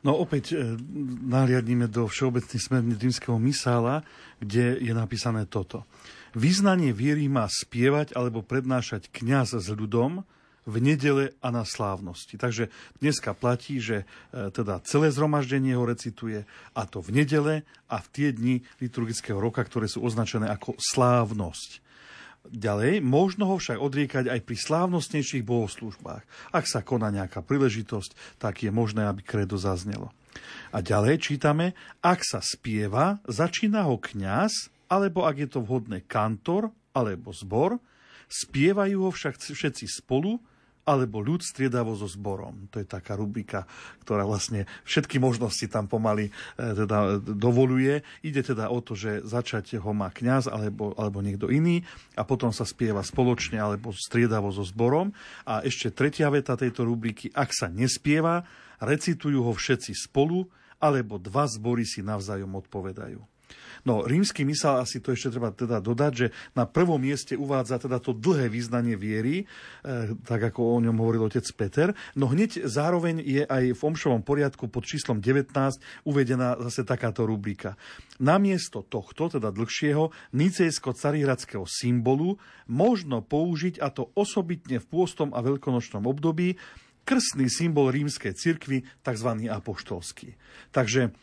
No opäť e, nahliadníme do všeobecných smerníc rímskeho misála, kde je napísané toto. Význanie viery má spievať alebo prednášať kňaz s ľudom v nedele a na slávnosti. Takže dneska platí, že e, teda celé zhromaždenie ho recituje a to v nedele a v tie dni liturgického roka, ktoré sú označené ako slávnosť. Ďalej, možno ho však odriekať aj pri slávnostnejších bohoslužbách. Ak sa koná nejaká príležitosť, tak je možné, aby kredo zaznelo. A ďalej čítame, ak sa spieva, začína ho kňaz, alebo ak je to vhodné kantor alebo zbor, spievajú ho však všetci spolu, alebo ľud striedavo so zborom. To je taká rubrika, ktorá vlastne všetky možnosti tam pomaly e, teda dovoluje. Ide teda o to, že začať ho má kňaz alebo, alebo niekto iný a potom sa spieva spoločne alebo striedavo so zborom. A ešte tretia veta tejto rubriky, ak sa nespieva, recitujú ho všetci spolu, alebo dva zbory si navzájom odpovedajú. No, rímsky misál, asi to ešte treba teda dodať, že na prvom mieste uvádza teda to dlhé význanie viery, e, tak ako o ňom hovoril otec Peter. No hneď zároveň je aj v omšovom poriadku pod číslom 19 uvedená zase takáto rubrika. Namiesto tohto, teda dlhšieho, nicejsko-carihradského symbolu možno použiť, a to osobitne v pôstom a veľkonočnom období, krstný symbol rímskej cirkvi, tzv. apoštolský. Takže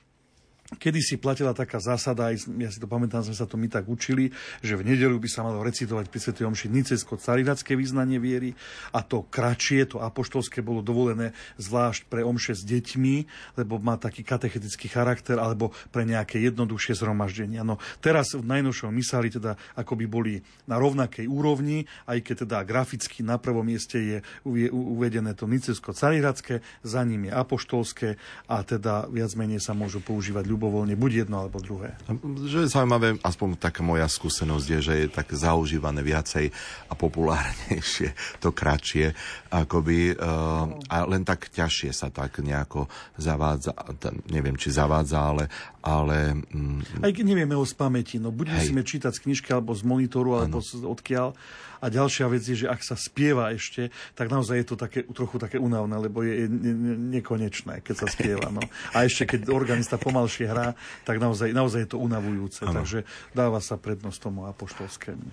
Kedy si platila taká zásada, aj ja si to pamätám, sme sa to my tak učili, že v nedelu by sa malo recitovať pri Sv. Omši nicejsko caridacké význanie viery a to kratšie, to apoštolské bolo dovolené zvlášť pre omše s deťmi, lebo má taký katechetický charakter, alebo pre nejaké jednoduchšie zhromaždenia. No teraz v najnovšom misáli teda ako by boli na rovnakej úrovni, aj keď teda graficky na prvom mieste je uvedené to nicejsko carihradské, za ním je apoštolské a teda viac menej sa môžu používať ľubovoľne, buď jedno alebo druhé. Že je zaujímavé, aspoň taká moja skúsenosť je, že je tak zaužívané viacej a populárnejšie, to kratšie, akoby, uh, a len tak ťažšie sa tak nejako zavádza, neviem, či zavádza, ale... ale mm, Aj keď nevieme ho z pamäti, no buď musíme čítať z knižky, alebo z monitoru, alebo ano. odkiaľ, a ďalšia vec je, že ak sa spieva ešte, tak naozaj je to také, trochu také unavné, lebo je, ne, ne, nekonečné, keď sa spieva. No. A ešte keď organista pomalšie hrá, tak naozaj, naozaj je to unavujúce. Ano. Takže dáva sa prednosť tomu apoštolskému.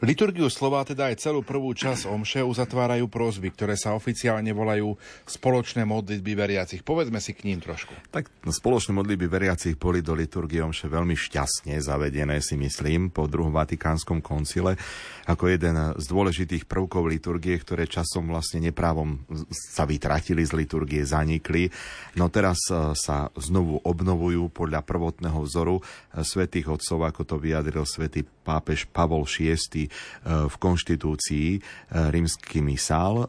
Liturgiu slova, teda aj celú prvú časť omše uzatvárajú prosby, ktoré sa oficiálne volajú spoločné modlitby veriacich. Povedzme si k ním trošku. Tak no, spoločné modlitby veriacich boli do liturgie omše veľmi šťastne zavedené, si myslím, po druhom Vatikánskom koncile ako jeden z dôležitých prvkov liturgie, ktoré časom vlastne neprávom sa vytratili z liturgie, zanikli. No teraz e, sa znovu obnovujú podľa prvotného vzoru e, svätých otcov, ako to vyjadril svätý pápež Pavol VI e, v konštitúcii rímsky misál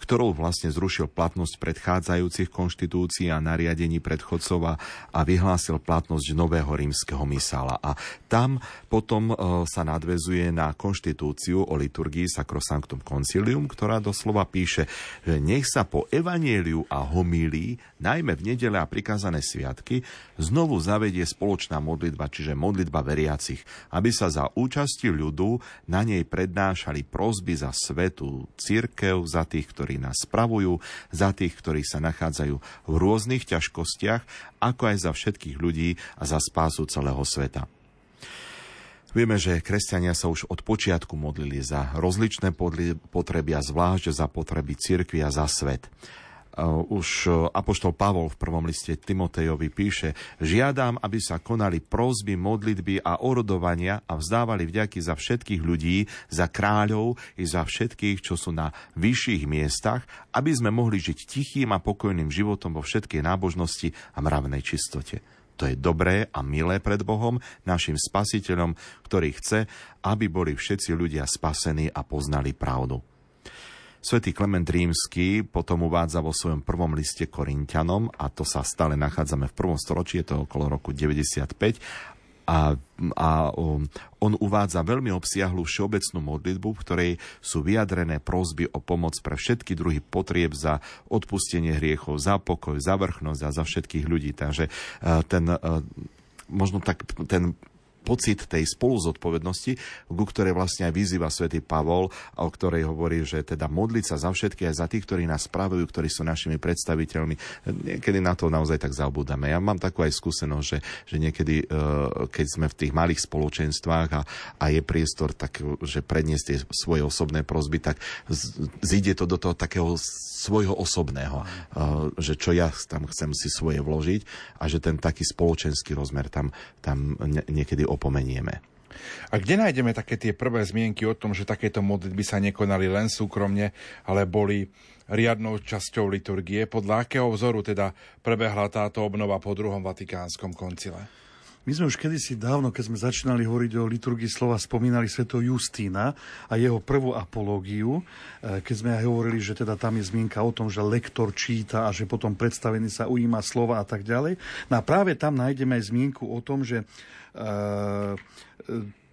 ktorou vlastne zrušil platnosť predchádzajúcich konštitúcií a nariadení predchodcov a vyhlásil platnosť nového rímskeho misála. A tam potom e, sa nadvezuje na konštitúciu o liturgii Sacrosanctum Concilium, ktorá doslova píše, že nech sa po evanieliu a homílii, najmä v nedele a prikázané sviatky, znovu zavedie spoločná modlitba, čiže modlitba veriacich, aby sa za účasti ľudu na nej prednášali prosby za svetu církev, za tých, ktorí ktorí nás spravujú, za tých, ktorí sa nachádzajú v rôznych ťažkostiach, ako aj za všetkých ľudí a za spásu celého sveta. Vieme, že kresťania sa už od počiatku modlili za rozličné potreby a zvlášť za potreby cirkvi a za svet. Eh, už eh, Apoštol Pavol v prvom liste Timotejovi píše, žiadam, aby sa konali prózby, modlitby a orodovania a vzdávali vďaky za všetkých ľudí, za kráľov i za všetkých, čo sú na vyšších miestach, aby sme mohli žiť tichým a pokojným životom vo všetkej nábožnosti a mravnej čistote. To je dobré a milé pred Bohom, našim spasiteľom, ktorý chce, aby boli všetci ľudia spasení a poznali pravdu. Svetý Klement Rímsky potom uvádza vo svojom prvom liste Korintianom, a to sa stále nachádzame v prvom storočí, je to okolo roku 95, a, a on uvádza veľmi obsiahlu všeobecnú modlitbu, v ktorej sú vyjadrené prosby o pomoc pre všetky druhy potrieb za odpustenie hriechov, za pokoj, za vrchnosť a za všetkých ľudí. Takže uh, ten uh, možno tak ten pocit tej spoluzodpovednosti, ku ktorej vlastne aj vyzýva svätý Pavol, o ktorej hovorí, že teda modliť sa za všetky aj za tých, ktorí nás spravujú, ktorí sú našimi predstaviteľmi. Niekedy na to naozaj tak zabúdame. Ja mám takú aj skúsenosť, že, že niekedy, e, keď sme v tých malých spoločenstvách a, a je priestor, tak, že predniesť tie svoje osobné prosby, tak zíde to do toho takého svojho osobného, e, že čo ja tam chcem si svoje vložiť a že ten taký spoločenský rozmer tam, tam niekedy opomenieme. A kde nájdeme také tie prvé zmienky o tom, že takéto modlitby sa nekonali len súkromne, ale boli riadnou časťou liturgie? Podľa akého vzoru teda prebehla táto obnova po druhom Vatikánskom koncile? My sme už kedysi dávno, keď sme začínali hovoriť o liturgii slova, spomínali sveto Justína a jeho prvú apológiu, e, keď sme aj hovorili, že teda tam je zmienka o tom, že lektor číta a že potom predstavený sa ujíma slova a tak ďalej. No a práve tam nájdeme aj zmienku o tom, že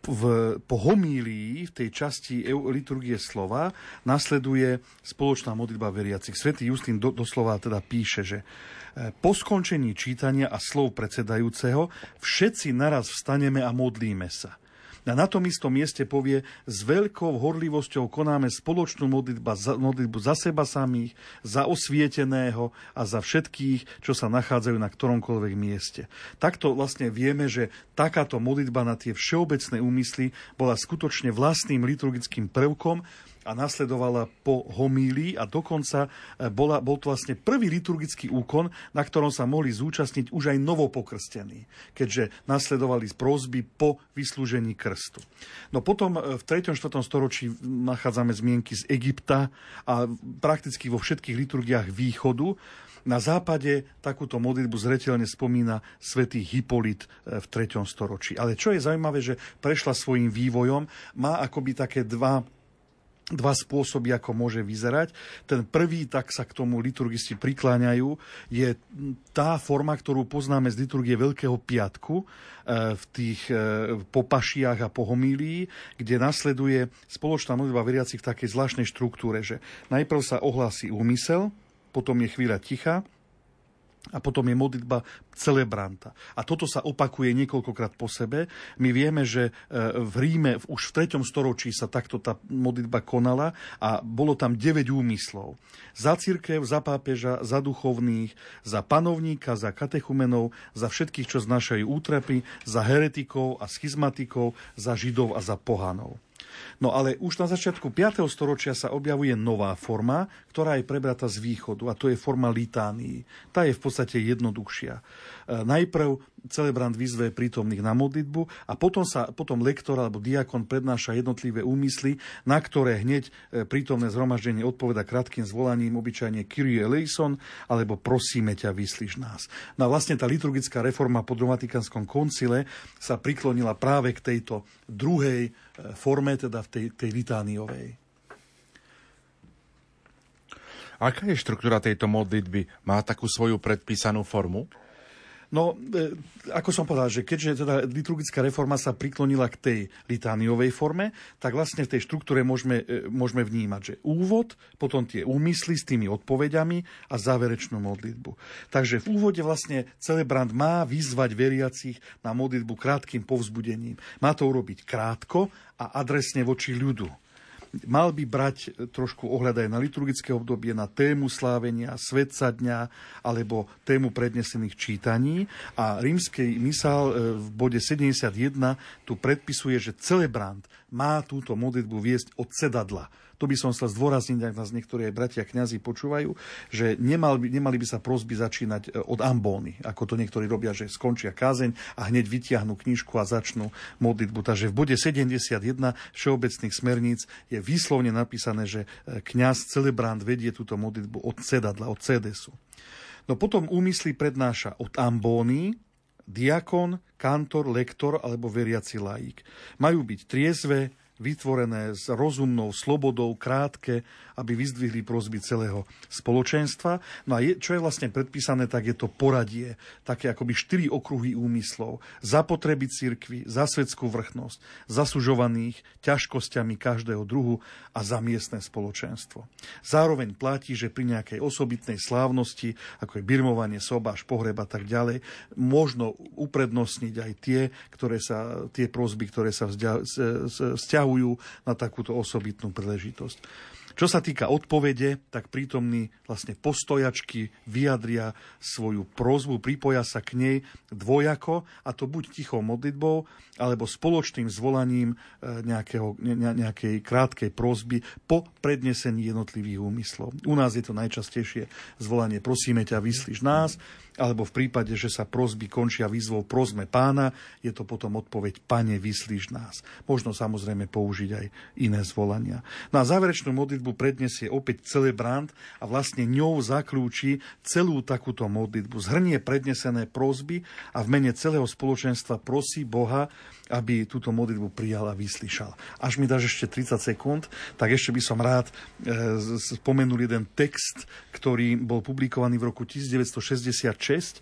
v, po homílii v tej časti liturgie slova nasleduje spoločná modlitba veriacich. Svetý Justín do, doslova teda píše, že e, po skončení čítania a slov predsedajúceho všetci naraz vstaneme a modlíme sa. A na tom istom mieste povie, s veľkou horlivosťou konáme spoločnú modlitbu za, modlitbu za seba samých, za osvieteného a za všetkých, čo sa nachádzajú na ktoromkoľvek mieste. Takto vlastne vieme, že takáto modlitba na tie všeobecné úmysly bola skutočne vlastným liturgickým prvkom, a nasledovala po homílii a dokonca e, bola, bol to vlastne prvý liturgický úkon, na ktorom sa mohli zúčastniť už aj novopokrstení, keďže nasledovali z prózby po vyslúžení krstu. No potom e, v 3. 4. storočí nachádzame zmienky z Egypta a prakticky vo všetkých liturgiách východu. Na západe takúto modlitbu zretelne spomína svätý Hipolit e, v 3. storočí. Ale čo je zaujímavé, že prešla svojim vývojom, má akoby také dva dva spôsoby, ako môže vyzerať. Ten prvý, tak sa k tomu liturgisti prikláňajú, je tá forma, ktorú poznáme z liturgie Veľkého piatku, e, v tých e, popašiach a pohomílii, kde nasleduje spoločná modlitba veriacich v takej zvláštnej štruktúre, že najprv sa ohlási úmysel, potom je chvíľa ticha, a potom je modlitba celebranta. A toto sa opakuje niekoľkokrát po sebe. My vieme, že e, v Ríme už v 3. storočí sa takto tá modlitba konala a bolo tam 9 úmyslov. Za církev, za pápeža, za duchovných, za panovníka, za katechumenov, za všetkých, čo znášajú útrapy, za heretikov a schizmatikov, za židov a za pohanov. No ale už na začiatku 5. storočia sa objavuje nová forma, ktorá je prebrata z východu a to je forma litánii. Tá je v podstate jednoduchšia. E, najprv celebrant vyzve prítomných na modlitbu a potom, sa, potom lektor alebo diakon prednáša jednotlivé úmysly, na ktoré hneď e, prítomné zhromaždenie odpoveda krátkým zvolaním obyčajne Kyrie eleison alebo prosíme ťa, vyslíš nás. No a vlastne tá liturgická reforma po Dromatikánskom koncile sa priklonila práve k tejto druhej forme, teda v tej, tej litániovej. Aká je štruktúra tejto modlitby? Má takú svoju predpísanú formu? No, e, ako som povedal, že keďže teda liturgická reforma sa priklonila k tej litániovej forme, tak vlastne v tej štruktúre môžeme, e, môžeme vnímať, že úvod, potom tie úmysly s tými odpovediami a záverečnú modlitbu. Takže v úvode vlastne celebrant má vyzvať veriacich na modlitbu krátkým povzbudením. Má to urobiť krátko a adresne voči ľudu mal by brať trošku ohľad aj na liturgické obdobie, na tému slávenia, svetca dňa alebo tému prednesených čítaní. A rímskej misál e, v bode 71 tu predpisuje, že celebrant má túto modlitbu viesť od sedadla to by som chcel zdôrazniť, ak nás niektorí aj bratia kňazi počúvajú, že nemal by, nemali by sa prosby začínať e, od ambóny, ako to niektorí robia, že skončia kázeň a hneď vytiahnu knižku a začnú modlitbu. Takže v bode 71 všeobecných smerníc je výslovne napísané, že e, kňaz celebrant vedie túto modlitbu od sedadla, od cedesu. No potom úmysly prednáša od ambóny, diakon, kantor, lektor alebo veriaci laik. Majú byť triezve, vytvorené s rozumnou slobodou, krátke, aby vyzdvihli prosby celého spoločenstva. No a je, čo je vlastne predpísané, tak je to poradie, také akoby štyri okruhy úmyslov. Za potreby cirkvy, za svetskú vrchnosť, zasužovaných ťažkosťami každého druhu a za miestne spoločenstvo. Zároveň platí, že pri nejakej osobitnej slávnosti, ako je birmovanie, sobáš, pohreb a tak ďalej, možno uprednostniť aj tie, ktoré sa, tie prosby, ktoré sa vzťahujú na takúto osobitnú príležitosť. Čo sa týka odpovede, tak prítomní vlastne postojačky vyjadria svoju prozbu, pripoja sa k nej dvojako, a to buď tichou modlitbou, alebo spoločným zvolaním e, nejakého, ne, nejakej krátkej prozby po prednesení jednotlivých úmyslov. U nás je to najčastejšie zvolanie prosíme ťa, vyslíš nás, alebo v prípade, že sa prosby končia výzvou prosme pána, je to potom odpoveď pane, vyslíš nás. Možno samozrejme použiť aj iné zvolania. No a záverečnú modlitbu predniesie opäť celebrant a vlastne ňou zaklúči celú takúto modlitbu. Zhrnie prednesené prosby a v mene celého spoločenstva prosí Boha, aby túto modlitbu prijal a vyslyšal. Až mi dáš ešte 30 sekúnd, tak ešte by som rád e, spomenul jeden text, ktorý bol publikovaný v roku 1966 e,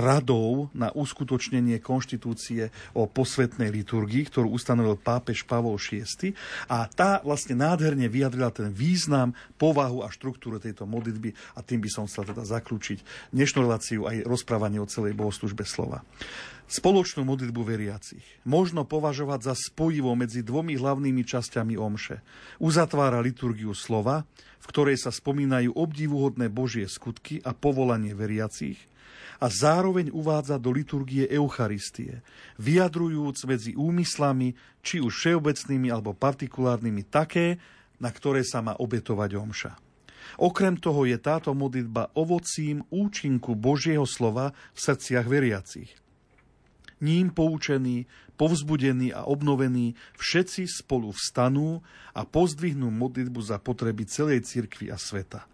radou na uskutočnenie konštitúcie o posvetnej liturgii, ktorú ustanovil pápež Pavol VI. A tá vlastne nádherne vyjadrila ten význam, povahu a štruktúru tejto modlitby a tým by som chcel teda zaklúčiť dnešnú reláciu aj rozprávanie o celej bohoslužbe slova. Spoločnú modlitbu veriacich možno považovať za spojivo medzi dvomi hlavnými časťami omše. Uzatvára liturgiu slova, v ktorej sa spomínajú obdivuhodné Božie skutky a povolanie veriacich a zároveň uvádza do liturgie Eucharistie, vyjadrujúc medzi úmyslami, či už všeobecnými alebo partikulárnymi také, na ktoré sa má obetovať omša. Okrem toho je táto modlitba ovocím účinku Božieho slova v srdciach veriacich – ním poučení, povzbudení a obnovení, všetci spolu vstanú a pozdvihnú modlitbu za potreby celej cirkvi a sveta.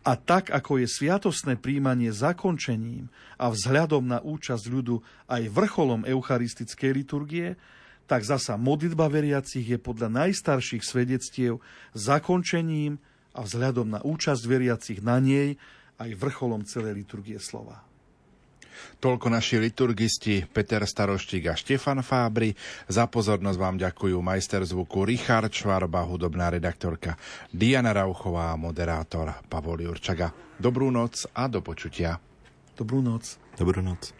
A tak, ako je sviatosné príjmanie zakončením a vzhľadom na účasť ľudu aj vrcholom eucharistickej liturgie, tak zasa modlitba veriacich je podľa najstarších svedectiev zakončením a vzhľadom na účasť veriacich na nej aj vrcholom celej liturgie slova. Toľko naši liturgisti Peter Staroštík a Štefan Fábry. Za pozornosť vám ďakujú majster zvuku Richard Švarba, hudobná redaktorka Diana Rauchová a moderátor Pavol Jurčaga. Dobrú noc a do počutia. Dobrú noc. Dobrú noc.